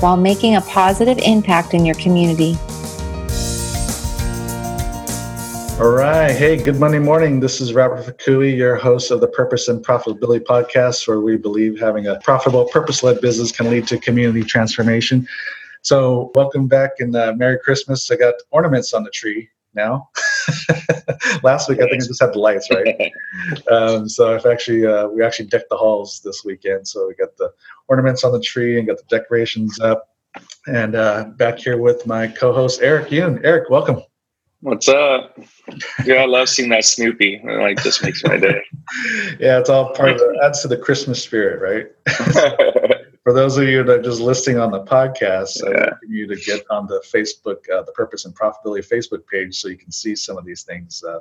while making a positive impact in your community. All right. Hey, good Monday morning. This is Robert Fukui, your host of the Purpose and Profitability Podcast, where we believe having a profitable, purpose led business can lead to community transformation. So, welcome back and uh, Merry Christmas. I got ornaments on the tree now. Last week, I think I just had the lights, right? um, so I've actually uh, we actually decked the halls this weekend. So we got the ornaments on the tree and got the decorations up. And uh, back here with my co-host Eric Yoon. Eric, welcome. What's up? Yeah, I love seeing that Snoopy. Like, just makes my day. yeah, it's all part of the adds to the Christmas spirit, right? For those of you that are just listening on the podcast, yeah. I welcome you to get on the Facebook, uh, the Purpose and Profitability Facebook page, so you can see some of these things uh,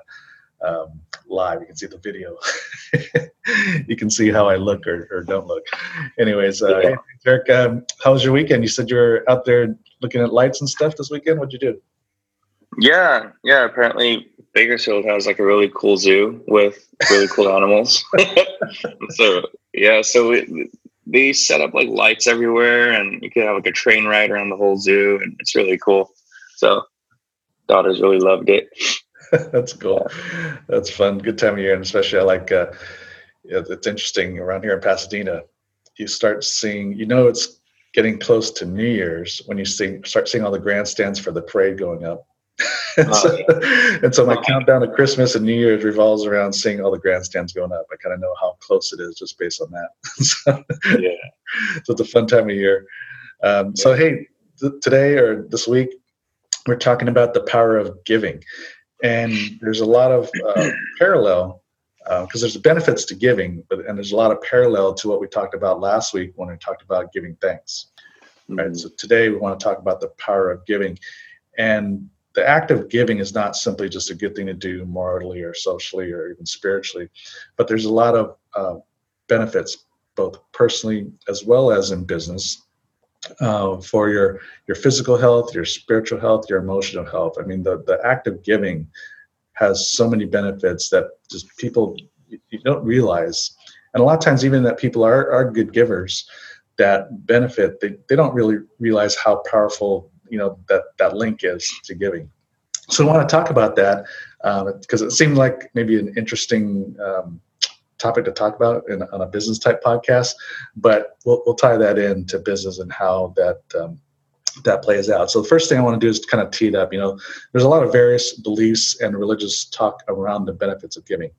um, live. You can see the video. you can see how I look or, or don't look. Anyways, uh, yeah. Eric, um, how was your weekend? You said you were out there looking at lights and stuff this weekend. What'd you do? Yeah, yeah. Apparently, Bakersfield has like a really cool zoo with really cool animals. so yeah, so we, they set up like lights everywhere and you could have like a train ride around the whole zoo and it's really cool. So daughters really loved it. That's cool. That's fun. Good time of year and especially i like uh it's interesting around here in pasadena you start seeing you know it's getting close to new year's when you see start seeing all the grandstands for the parade going up and, so, yeah. and so my countdown to Christmas and New Year's revolves around seeing all the grandstands going up. I kind of know how close it is just based on that. so, yeah, so it's a fun time of year. Um, yeah. So hey, th- today or this week, we're talking about the power of giving, and there's a lot of uh, parallel because uh, there's benefits to giving, but and there's a lot of parallel to what we talked about last week when we talked about giving thanks. Mm-hmm. Right. So today we want to talk about the power of giving, and the act of giving is not simply just a good thing to do morally or socially or even spiritually, but there's a lot of uh, benefits, both personally as well as in business, uh, for your your physical health, your spiritual health, your emotional health. I mean, the the act of giving has so many benefits that just people you don't realize, and a lot of times even that people are are good givers that benefit they, they don't really realize how powerful you know that that link is to giving. So I want to talk about that because um, it seemed like maybe an interesting um, topic to talk about in, on a business type podcast. But we'll we'll tie that into business and how that. Um, that plays out. So the first thing I want to do is kind of tee it up. You know, there's a lot of various beliefs and religious talk around the benefits of giving.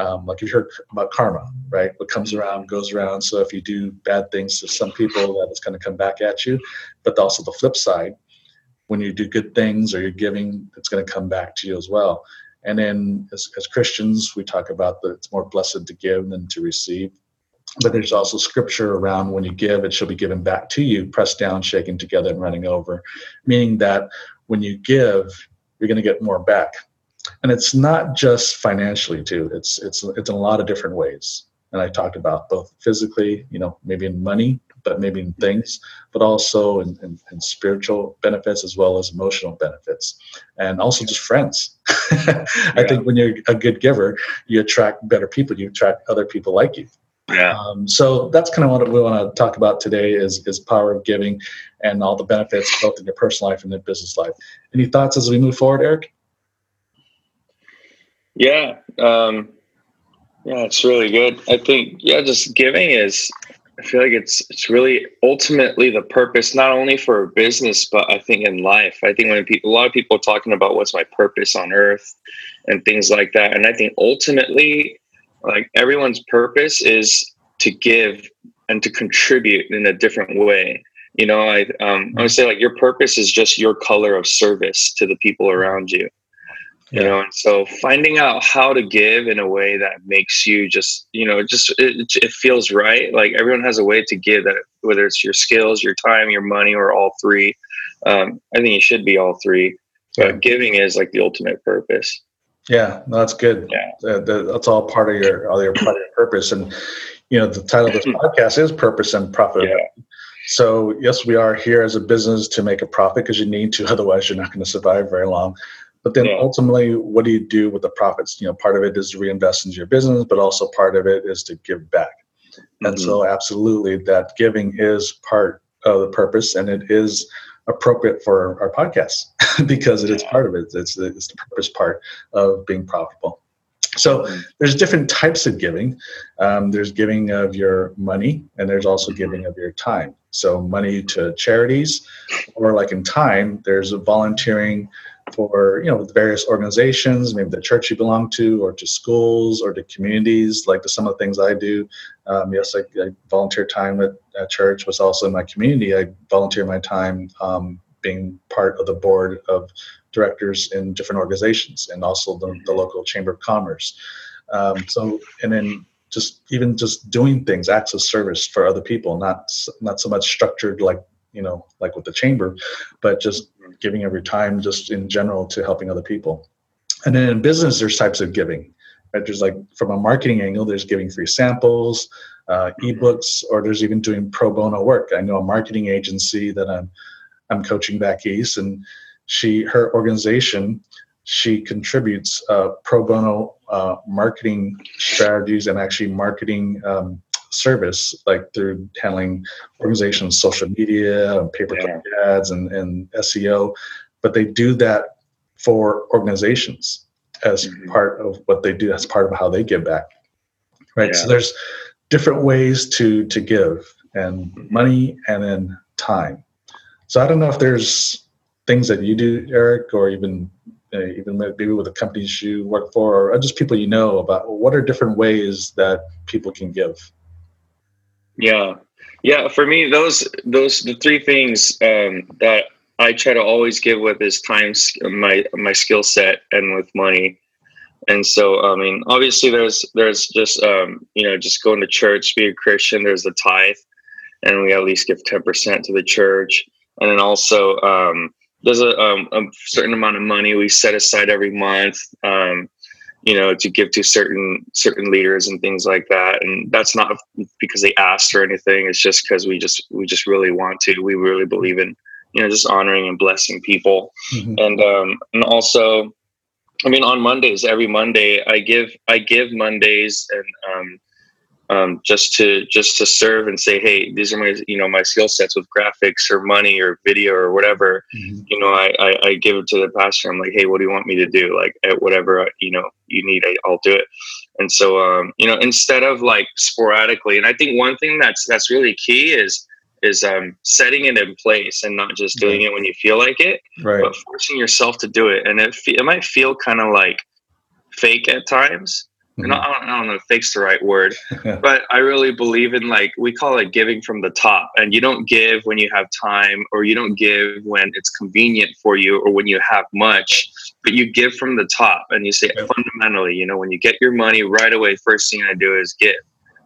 Um, like you've heard about karma, right? What comes around goes around. So if you do bad things to some people, that is going to come back at you. But also the flip side, when you do good things or you're giving, it's going to come back to you as well. And then as, as Christians, we talk about that it's more blessed to give than to receive. But there's also scripture around when you give, it shall be given back to you, pressed down, shaken together, and running over, meaning that when you give, you're going to get more back. And it's not just financially too. It's it's it's in a lot of different ways. And I talked about both physically, you know, maybe in money, but maybe in things, but also in, in, in spiritual benefits as well as emotional benefits, and also just friends. I think when you're a good giver, you attract better people. You attract other people like you. Yeah. Um, so that's kind of what we want to talk about today is is power of giving and all the benefits both in your personal life and your business life. Any thoughts as we move forward, Eric? Yeah. Um, yeah, it's really good. I think yeah, just giving is I feel like it's it's really ultimately the purpose, not only for business, but I think in life. I think when people, a lot of people are talking about what's my purpose on earth and things like that, and I think ultimately, like everyone's purpose is to give and to contribute in a different way. You know, I um, I would say like your purpose is just your color of service to the people around you you know and so finding out how to give in a way that makes you just you know just it, it feels right like everyone has a way to give that whether it's your skills, your time, your money, or all three. Um, I think it should be all three. But giving is like the ultimate purpose. Yeah, no, that's good. Yeah, that's all part of your all your part of your purpose. And you know, the title of this podcast is "Purpose and Profit." Yeah. So yes, we are here as a business to make a profit because you need to, otherwise you're not going to survive very long. But then yeah. ultimately, what do you do with the profits? You know, part of it is to reinvest into your business, but also part of it is to give back. Mm-hmm. And so, absolutely, that giving is part of the purpose, and it is appropriate for our podcast because it is part of it. It's, it's the purpose part of being profitable. So mm-hmm. there's different types of giving. Um, there's giving of your money, and there's also mm-hmm. giving of your time. So money to charities, or like in time, there's a volunteering for you know the various organizations, maybe the church you belong to, or to schools, or to communities. Like to some of the things I do. Um, yes, I, I, volunteer time at, at church. Was also in my community. I volunteer my time um, being part of the board of directors in different organizations, and also the, the local chamber of commerce. Um, so, and then just even just doing things, acts of service for other people, not not so much structured like you know like with the chamber, but just giving every time just in general to helping other people. And then in business, there's types of giving. Right? There's like from a marketing angle, there's giving free samples, uh, mm-hmm. ebooks, or there's even doing pro bono work. I know a marketing agency that I'm I'm coaching back east, and she her organization she contributes uh, pro bono uh, marketing strategies and actually marketing um, service, like through handling organizations' social media, and pay per click yeah. ads, and, and SEO. But they do that for organizations as mm-hmm. part of what they do, as part of how they give back. Right. Yeah. So there's different ways to to give, and mm-hmm. money, and then time. So I don't know if there's things that you do, Eric, or even uh, even maybe with the companies you work for, or just people you know about what are different ways that people can give. Yeah, yeah. For me, those those the three things um, that I try to always give with is time, my my skill set, and with money. And so, I mean, obviously, there's there's just um, you know just going to church, be a Christian. There's the tithe, and we at least give ten percent to the church, and then also um, there's a, um, a, certain amount of money we set aside every month. Um, you know, to give to certain certain leaders and things like that. And that's not because they asked or anything. It's just because we just we just really want to. We really believe in you know just honoring and blessing people. Mm-hmm. And um, and also, I mean, on Mondays, every Monday, I give I give Mondays and um, um, just to just to serve and say, hey, these are my you know my skill sets with graphics or money or video or whatever. Mm-hmm. You know, I, I, I give it to the pastor. I'm like, hey, what do you want me to do? Like at whatever you know you need, I, I'll do it. And so um, you know, instead of like sporadically, and I think one thing that's that's really key is is um, setting it in place and not just doing it when you feel like it, right. but forcing yourself to do it. And it it might feel kind of like fake at times Mm-hmm. I, don't, I don't know if fake's the right word, but I really believe in like we call it giving from the top. And you don't give when you have time, or you don't give when it's convenient for you, or when you have much, but you give from the top. And you say fundamentally, you know, when you get your money right away, first thing I do is give.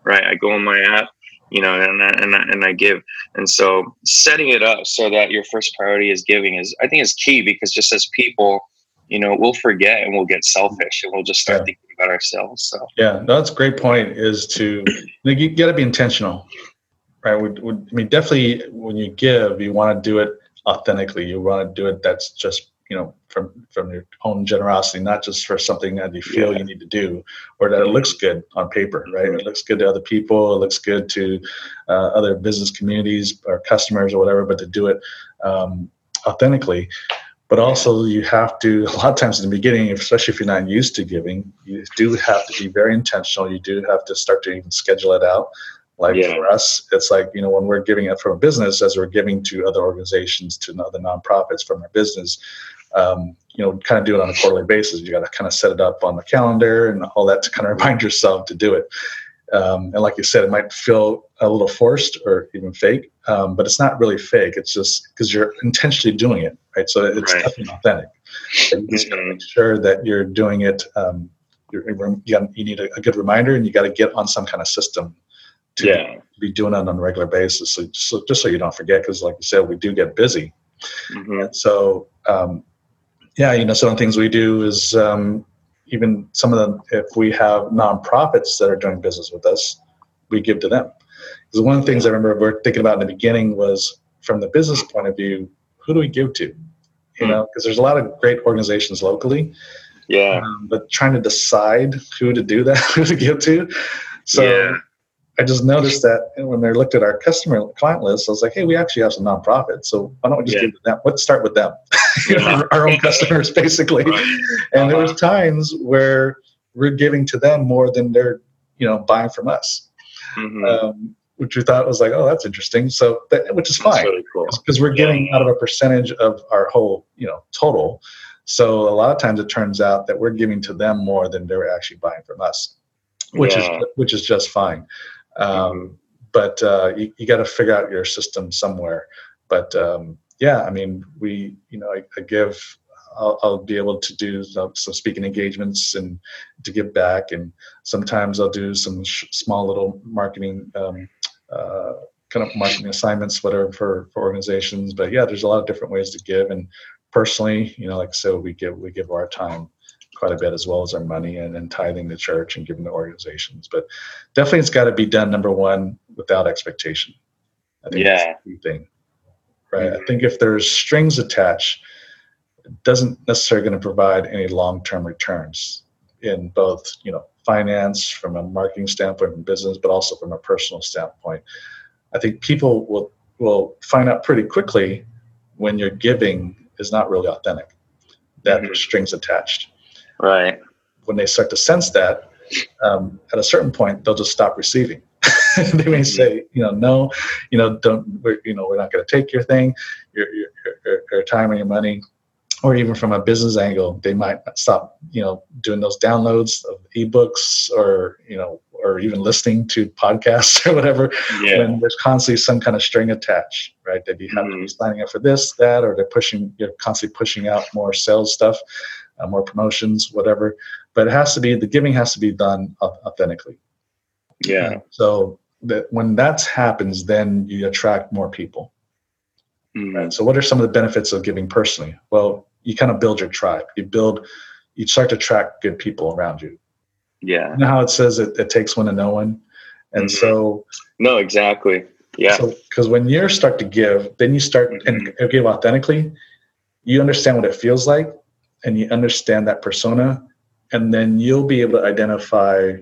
Right, I go on my app, you know, and I, and I, and I give. And so setting it up so that your first priority is giving is I think is key because just as people you know we'll forget and we'll get selfish and we'll just start yeah. thinking about ourselves so yeah no, that's a great point is to you got to be intentional right we, we, i mean definitely when you give you want to do it authentically you want to do it that's just you know from from your own generosity not just for something that you feel yeah. you need to do or that it looks good on paper right mm-hmm. it looks good to other people it looks good to uh, other business communities or customers or whatever but to do it um, authentically but also you have to a lot of times in the beginning especially if you're not used to giving you do have to be very intentional. You do have to start to even schedule it out. Like yeah. for us it's like you know when we're giving it from a business as we're giving to other organizations to other nonprofits from our business um, you know kind of do it on a quarterly basis. You got to kind of set it up on the calendar and all that to kind of remind yourself to do it um, and like you said, it might feel a little forced or even fake, um, but it's not really fake. It's just because you're intentionally doing it, right? So it's right. definitely authentic. you just got to make sure that you're doing it. Um, you're, you, got, you need a, a, good reminder, and you got to get on some kind of system to Yeah. be doing it on a regular basis. So, so just so you don't forget, because like you said, we do get busy. Mhm. And so, um, yeah, you know, some of the things we do is um, even some of them, if we have nonprofits that are doing business with us, we give to them. Because one of the things I remember we're thinking about in the beginning was from the business point of view, who do we give to? You Hmm. know, because there's a lot of great organizations locally, Yeah. um, but trying to decide who to do that, who to give to. So Yeah. I just noticed that when they looked at our customer client list, I was like, hey, we actually have some nonprofits. So why don't we just Yeah. give to them? Let's start with them. Yeah. our own customers, basically. Right. And there was Uh-huh. times where we're giving to them more than they're, you know, buying from us, Mhm. um, which we thought was like, oh, that's interesting. So, that, which is That's fine really cool. because we're Yeah. getting out of a percentage of our whole, you know, total. So a lot of times it turns out that we're giving to them more than they're actually buying from us, which Yeah. is which is just fine. Um, But uh, you, you got to figure out your system somewhere. But um, yeah, I mean, we, you know, I, I give. I'll, I'll be able to do some, speaking engagements and to give back, and sometimes I'll do some sh- small little marketing um, uh, kind of marketing assignments, whatever for, for organizations. But yeah, there's a lot of different ways to give. And personally, you know, like said, we give we give our time quite a bit as well as our money and, and tithing the church and giving to organizations. But definitely it's got to be done number one without expectation. I think Yeah. thing. Right. I think if there's strings attached, it doesn't necessarily going to provide any long-term returns in both, you know, finance from a marketing standpoint from business, but also from a personal standpoint. I think people will will find out pretty quickly when your giving is not really authentic, that Mhm. there's strings attached. Right. When they start to sense that, um, at a certain point, they'll just stop receiving. they may say, you know, no, you know, don't, we're, you know, we're not going to take your thing, your, your, your, your time and your money. Or even from a business angle, they might stop, you know, doing those downloads of ebooks or, you know, or even listening to podcasts or whatever Yeah. when there's constantly some kind of string attached, right? That you have to be Mhm. signing up for this, that, or they're pushing, you're constantly pushing out more sales stuff, uh, more promotions, whatever. But it has to be, the giving has to be done authentically. Yeah. So that when that happens, then you attract more people. Mhm. Right? So what are some of the benefits of giving personally? Well, you kind of build your tribe. You build, you start to attract good people around you. Yeah. You know how it says it, it takes one to know one? And Mhm. so No, exactly. Yeah. So, because when you start to give, then you start and give authentically, you understand what it feels like, and you understand that persona, and then you'll be able to identify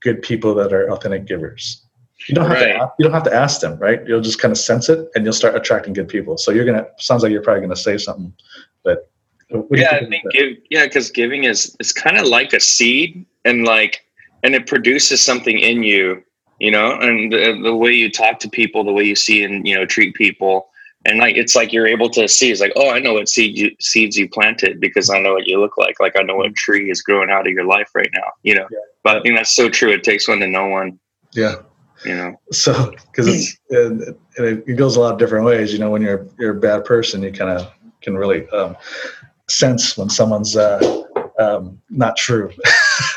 good people that are authentic givers. You don't have Right. to. ask- You don't have to ask them, right? You'll just kind of sense it, and you'll start attracting good people. So you're gonna. Sounds like you're probably gonna say something, but uh, you yeah, I think think give, yeah, because giving is it's kind of like a seed, and like, and it produces something in you, you know, and the, the way you talk to people, the way you see and you know treat people, and like it's like you're able to see. It's like, oh, I know what seed you, seeds you planted because I know what you look like. Like I know what tree is growing out of your life right now, you know. Mm-hmm. Yeah. But I think that's so true. It takes one to know one. Yeah. you know. So, because it's and, it goes a lot of different ways. You know, when you're you're a bad person, you kind of can really um, sense when someone's uh, um, not true,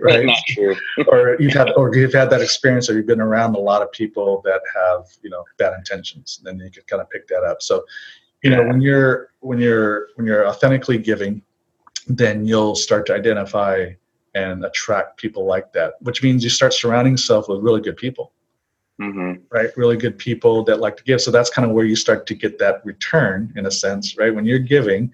right? Not true. or you've had or you've had that experience, or you've been around a lot of people that have you know bad intentions. Then you can kind of pick that up. So, you know, when you're when you're when you're authentically giving, then you'll start to identify and attract people like that, which means you start surrounding yourself with really good people hmm right? Really good people that like to give. So that's kind of where you start to get that return in a sense, right? When you're giving,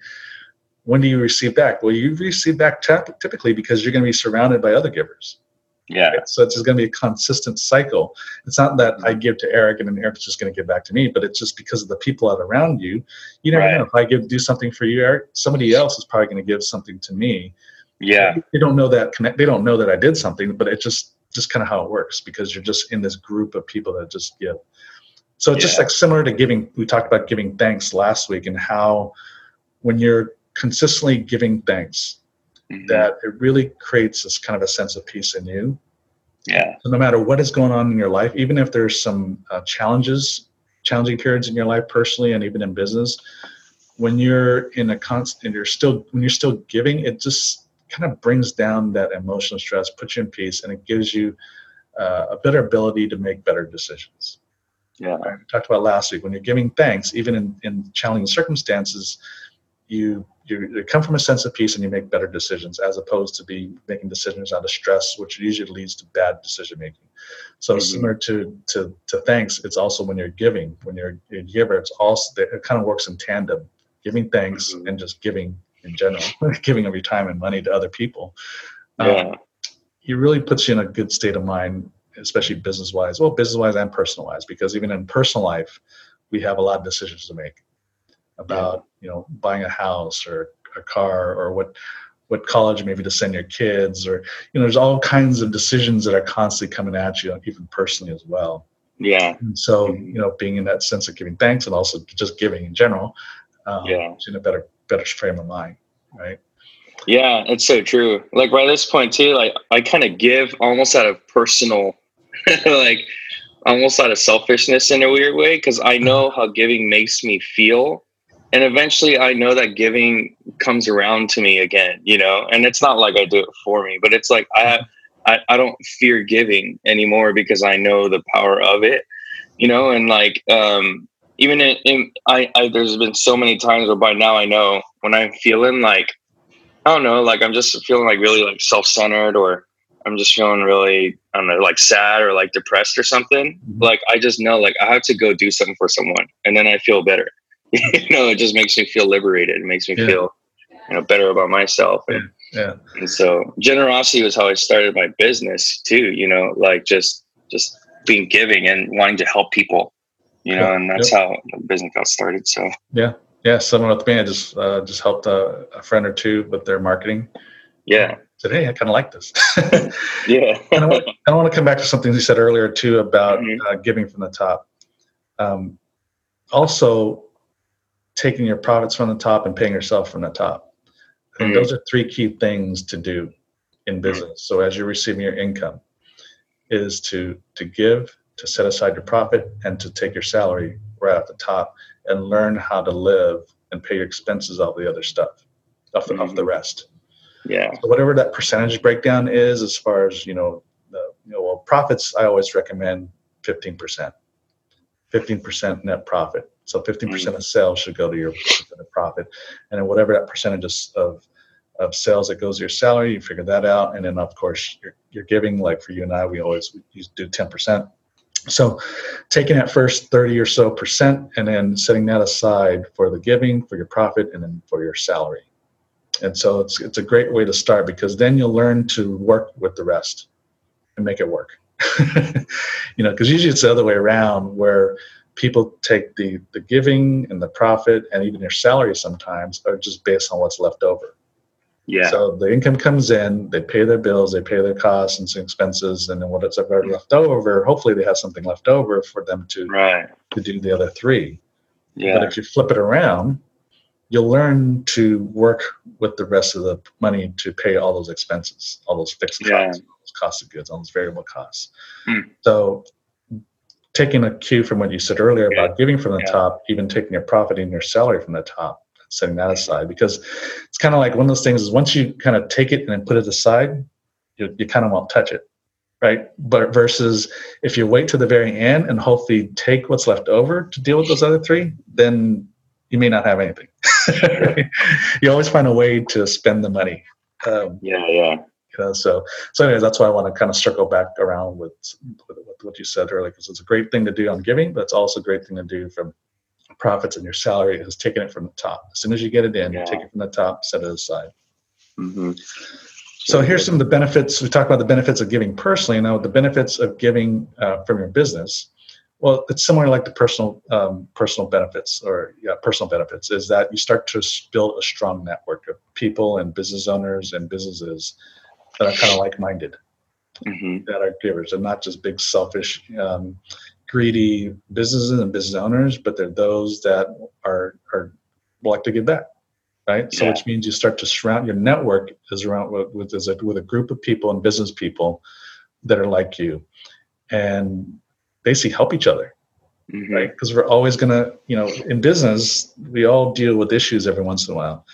when do you receive back? Well, you receive back typ- typically because you're going to be surrounded by other givers. Yeah. Right? So it's just going to be a consistent cycle. It's not that I give to Eric and then Eric's just going to give back to me, but it's just because of the people that around you. You never Right. know. If I give do something for you, Eric, somebody else is probably going to give something to me. Yeah. They don't know that connect. They don't know that I did something, but it's just just kind of how it works because you're just in this group of people that just give. So it's just like similar to giving. We talked about giving thanks last week and how when you're consistently giving thanks, Mhm. that it really creates this kind of a sense of peace in you. Yeah. So no matter what is going on in your life, even if there's some uh, challenges, challenging periods in your life personally and even in business, when you're in a constant, you're still when you're still giving, it just kind of brings down that emotional stress, puts you in peace, and it gives you uh, a better ability to make better decisions. Yeah. Right? We talked about last week when you're giving thanks, even in, in challenging circumstances, you, you come from a sense of peace and you make better decisions as opposed to be making decisions out of stress, which usually leads to bad decision making. So Mhm. similar to, to to thanks, it's also when you're giving, when you're a giver, it's also it kind of works in tandem. Giving thanks Mhm. and just giving in general, giving of your time and money to other people. Um, Yeah. it really puts you in a good state of mind, especially business wise. Well, business wise and personal wise, because even in personal life, we have a lot of decisions to make about you know buying a house or a car or what what college maybe to send your kids or you know there's all kinds of decisions that are constantly coming at you even personally as well Yeah. and so Mhm. you know being in that sense of giving thanks and also just giving in general um, Yeah. it's in a better better frame of mind right Yeah, it's so true. Like by this point too, like I kind of give almost out of personal, like almost out of selfishness in a weird way, because I know how giving makes me feel, and eventually I know that giving comes around to me again. You know, and it's not like I do it for me, but it's like I I, I don't fear giving anymore because I know the power of it. You know, and like um even in, in I, I there's been so many times where by now I know when I'm feeling like I don't know, like I'm just feeling like really like self-centered or I'm just feeling really, I don't know, like sad or like depressed or something. Mhm. Like I just know like I have to go do something for someone and then I feel better. you know, it just makes me feel liberated. It makes me Yeah. feel, you know, better about myself. And, yeah and so generosity was how I started my business too, you know, like just just being giving and wanting to help people. You know, Yeah. and that's how the business got started. So yeah Yeah. someone with me i just uh, just helped a, a friend or two with their marketing yeah. said hey i kind of like this Yeah. and I want, I want to come back to something you said earlier too about Mhm. uh, giving from the top. Um, also, taking your profits from the top and paying yourself from the top. Mhm. those are three key things to do in business. So as you're receiving your income, is to to give, to set aside your profit, and to take your salary right at the top and learn how to live and pay your expenses all the other stuff, off the, off the rest. yeah. So whatever that percentage breakdown is, as far as you know, the you know, well, profits, I always recommend fifteen percent, fifteen percent net profit. So fifteen percent mm. of sales should go to your profit, and then whatever that percentage of of sales that goes to your salary, you figure that out, and then of course you're you're giving. Like for you and I, we always we do ten percent. So taking that first 30 or so percent and then setting that aside for the giving, for your profit, and then for your salary and so it's it's a great way to start because then you'll learn to work with the rest and make it work you know because usually it's the other way around where people take the the giving and the profit and even your salary sometimes are just based on what's left over Yeah. so the income comes in they pay their bills they pay their costs and some expenses and then what it's ever left over hopefully they have something left over for them to right. to do the other three Yeah. but if you flip it around, you'll learn to work with the rest of the money to pay all those expenses, all those fixed Yeah. costs, all those costs of goods, all those variable costs. Hmm. So, taking a cue from what you said earlier Yeah. about giving from the Yeah. top, even taking your profit and your salary from the top, setting that aside, because it's kind of like one of those things is once you kind of take it and then put it aside, you, you kind of won't touch it. Right. But versus if you wait to the very end and hopefully take what's left over to deal with those other three, then you may not have anything. you always find a way to spend the money. Um, Yeah. Yeah. Know, so, so anyways, that's why I want to kind of circle back around with, with, with what you said earlier, because it's a great thing to do on giving, but it's also a great thing to do from profits and your salary is taking it from the top. As soon as you get it in, Yeah. take it from the top, set it aside. hmm So here's some of the benefits. We talked about the benefits of giving personally. Now, the benefits of giving uh, from your business. Well, it's similar like the personal um, personal benefits or yeah, personal benefits is that you start to build a strong network of people and business owners and businesses that are kind of like-minded, hmm that are givers, and not just big selfish, um, greedy businesses and business owners, but they're those that are are like to give back right? So Yeah. which means you start to surround your network is around with with, is a, with a group of people and business people that are like you, and basically help each other, hmm right? Because we're always gonna, you know, in business we all deal with issues every once in a while,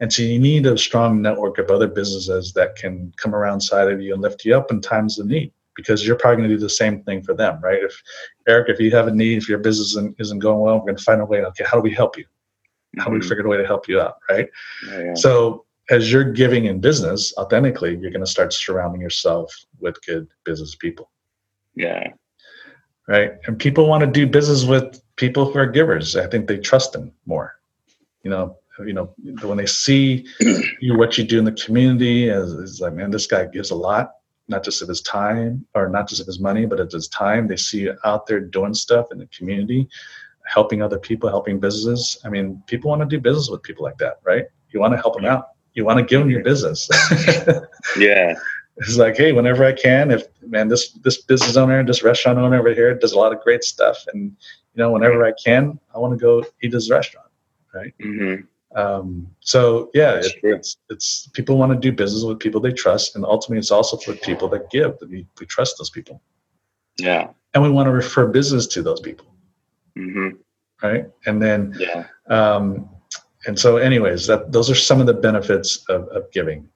and so you need a strong network of other businesses that can come around side of you and lift you up in times of need, because you're probably going to do the same thing for them, right? If Eric, if you have a need, if your business isn't, isn't going well, we're going to find a way. Okay, how do we help you? How do we Mhm. figure a way to help you out, right? Yeah, yeah. So as you're giving in business authentically, you're going to start surrounding yourself with good business people, yeah. right? And people want to do business with people who are givers. I think they trust them more. You know, you know, when they see you what you do in the community, as is like, man, this guy gives a lot, not just of his time or not just of his money, but of his time. They see you out there doing stuff in the community, helping other people, helping businesses. I mean, people want to do business with people like that, right? You want to help them out. You want to give them your business. Yeah. it's like, hey, whenever I can, if man, this this business owner, this restaurant owner over here does a lot of great stuff, and you know, whenever I can, I want to go eat his restaurant. hmm Um, so yeah, it, it's it's people want to do business with people they trust, and ultimately, it's also for people that give that we, we trust those people, Yeah. and we want to refer business to those people, hmm right? And then, Yeah. um, and so, anyways, that those are some of the benefits of, of giving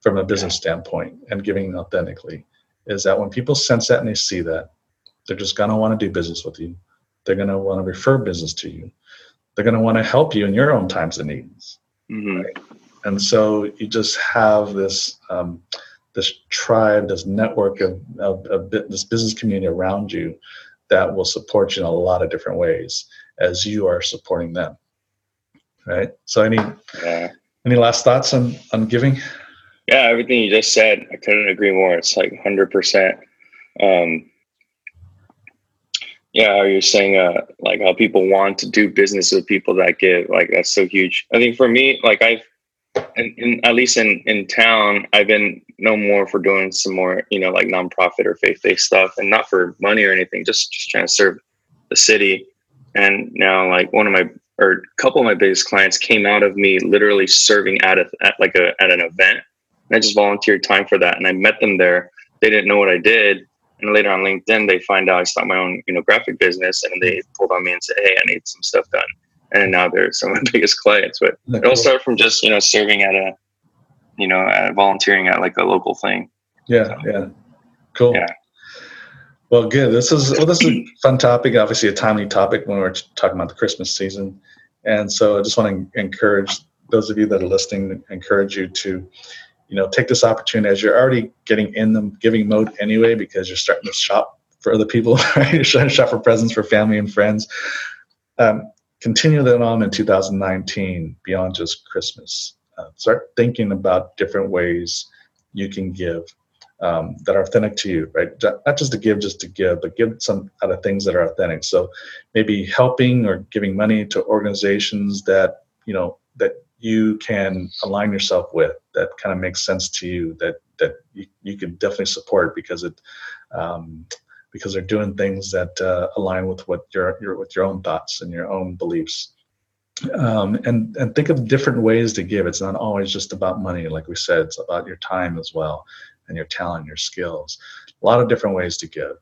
from a business standpoint and giving authentically is that when people sense that and they see that, they're just gonna want to do business with you. They're gonna want to refer business to you. They're gonna want to help you in your own times and needs. hmm and so you just have this um, this tribe, this network of, of, of this business community around you that will support you in a lot of different ways as you are supporting them. Right. So any Yeah. any last thoughts on on giving? Yeah, everything you just said, I couldn't agree more. It's like hundred percent. Um, yeah, you're saying, uh, like how people want to do business with people that give, like that's so huge. I think for me, like I've, in, in at least in in town, I've been no more for doing some more, you know, like nonprofit or faith based stuff, and not for money or anything, just just trying to serve the city. And now, like one of my or a couple of my biggest clients came out of me literally serving at a at like a at an event. And I just volunteered time for that, and I met them there. They didn't know what I did, and later on LinkedIn, they find out I started my own you know graphic business, and they pulled on me and said, "Hey, I need some stuff done." And now they're some of my biggest clients. But it all started from just you know serving at a, you know, at volunteering at like a local thing. Yeah, yeah. Cool. Yeah. Well, good. This is well, this is a fun topic. Obviously, a timely topic when we're talking about the Christmas season, and so I just want to encourage those of you that are listening. Encourage you to, you know, take this opportunity as you're already getting in the giving mode anyway, because you're starting to shop for other people. Right? You're starting to shop for presents for family and friends. Um, continue that on in 2019 beyond just Christmas. Uh, start thinking about different ways you can give um, that are authentic to you, right? Not just to give, just to give, but give some out of things that are authentic. So maybe helping or giving money to organizations that you know that you can align yourself with, that kind of makes sense to you, that that you, you can definitely support because it um, because they're doing things that uh, align with what your your with your own thoughts and your own beliefs. Um, and and think of different ways to give. It's not always just about money, like we said. It's about your time as well and your talent, your skills. A lot of different ways to give.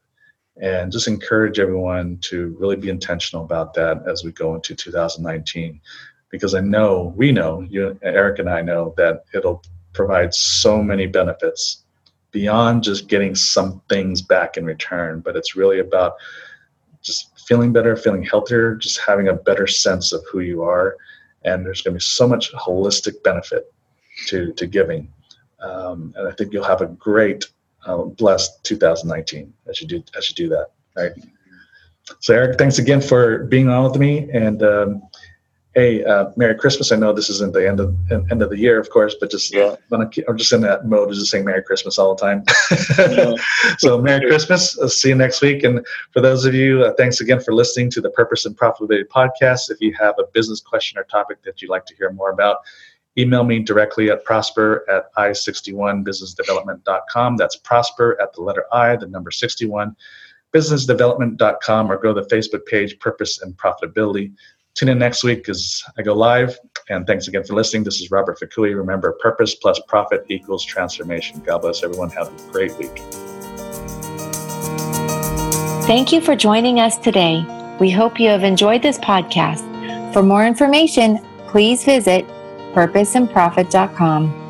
And just encourage everyone to really be intentional about that as we go into 2019. Because I know, we know, you, Eric and I know that it'll provide so many benefits beyond just getting some things back in return, but it's really about just feeling better, feeling healthier, just having a better sense of who you are. And there's going to be so much holistic benefit to, to giving. Um, and I think you'll have a great, uh, blessed 2019 as you do as you do that. Right. So Eric, thanks again for being on with me. And um, hey, uh, Merry Christmas! I know this isn't the end of end of the year, of course, but just Yeah. I'm just in that mode of just saying Merry Christmas all the time. so Merry Christmas! I'll see you next week. And for those of you, uh, thanks again for listening to the Purpose and Profitability podcast. If you have a business question or topic that you'd like to hear more about, email me directly at prosper at i61businessdevelopment.com. That's prosper at the letter I, the number 61, businessdevelopment.com, or go to the Facebook page, Purpose and Profitability. Tune in next week as I go live. And thanks again for listening. This is Robert Fukui. Remember, purpose plus profit equals transformation. God bless everyone. Have a great week. Thank you for joining us today. We hope you have enjoyed this podcast. For more information, please visit purposeandprofit.com.